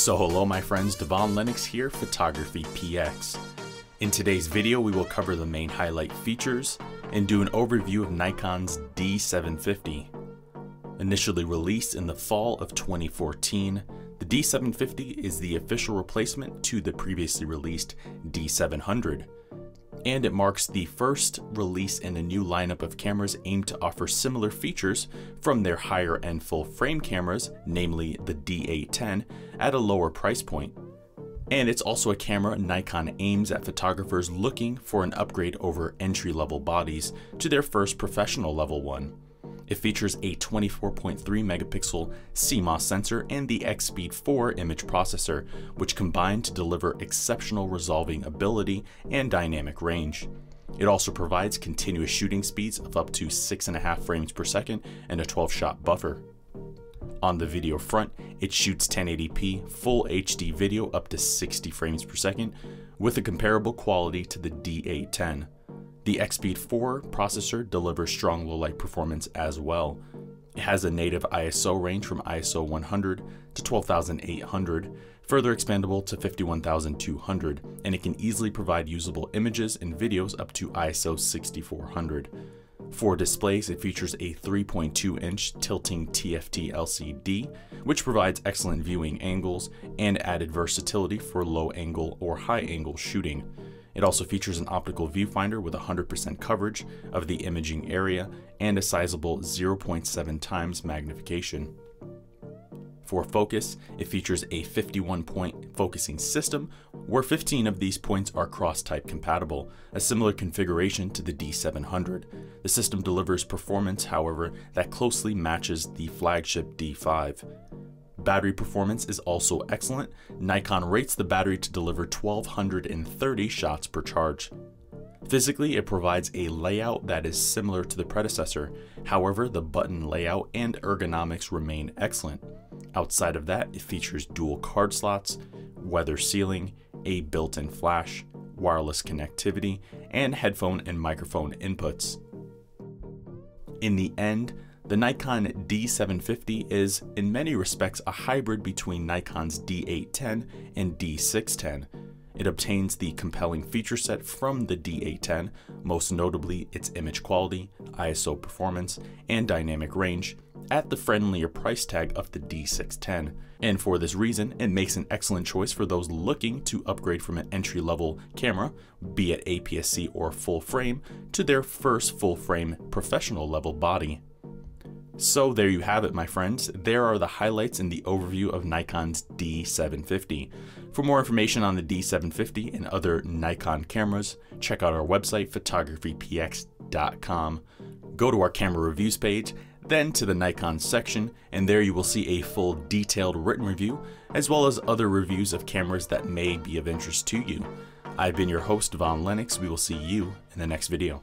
So hello my friends, Devon Lennox here, Photography PX. In today's video we will cover the main highlight features and do an overview of Nikon's D750. Initially released in the fall of 2014, the D750 is the official replacement to the previously released D700 and it marks the first release in a new lineup of cameras aimed to offer similar features from their higher end full frame cameras, namely the D810, at a lower price point. And it's also a camera Nikon aims at photographers looking for an upgrade over entry level bodies to their first professional level one. It features a 24.3 megapixel CMOS sensor and the EXPEED 4 image processor, which combine to deliver exceptional resolving ability and dynamic range. It also provides continuous shooting speeds of up to 6.5 frames per second and a 12 shot buffer. On the video front, it shoots 1080p full HD video up to 60 frames per second with a comparable quality to the D810. The EXPEED 4 processor delivers strong low light performance as well. It has a native ISO range from ISO 100 to 12800, further expandable to 51200, and it can easily provide usable images and videos up to ISO 6400. For displays, it features a 3.2 inch tilting TFT LCD, which provides excellent viewing angles and added versatility for low angle or high angle shooting. It also features an optical viewfinder with 100% coverage of the imaging area and a sizable 0.7 times magnification. For focus, it features a 51 point focusing system where 15 of these points are cross type compatible, a similar configuration to the D700. The system delivers performance, however, that closely matches the flagship D5. Battery performance is also excellent. Nikon rates the battery to deliver 1230 shots per charge. Physically, it provides a layout that is similar to the predecessor. However, the button layout and ergonomics remain excellent. Outside of that, it features dual card slots, weather sealing, a built-in flash, wireless connectivity, and headphone and microphone inputs. In the end, the Nikon D750 is, in many respects, a hybrid between Nikon's D810 and D610. It obtains the compelling feature set from the D810, most notably its image quality, ISO performance, and dynamic range, at the friendlier price tag of the D610. And for this reason, it makes an excellent choice for those looking to upgrade from an entry level camera, be it APS-C or full frame, to their first full frame professional level body. So there you have it, my friends. There are the highlights in the overview of Nikon's D750. For more information on the D750 and other Nikon cameras, check out our website, photographypx.com. Go to our camera reviews page, then to the Nikon section, and there you will see a full detailed written review, as well as other reviews of cameras that may be of interest to you. I've been your host, Devon Lennox. We will see you in the next video.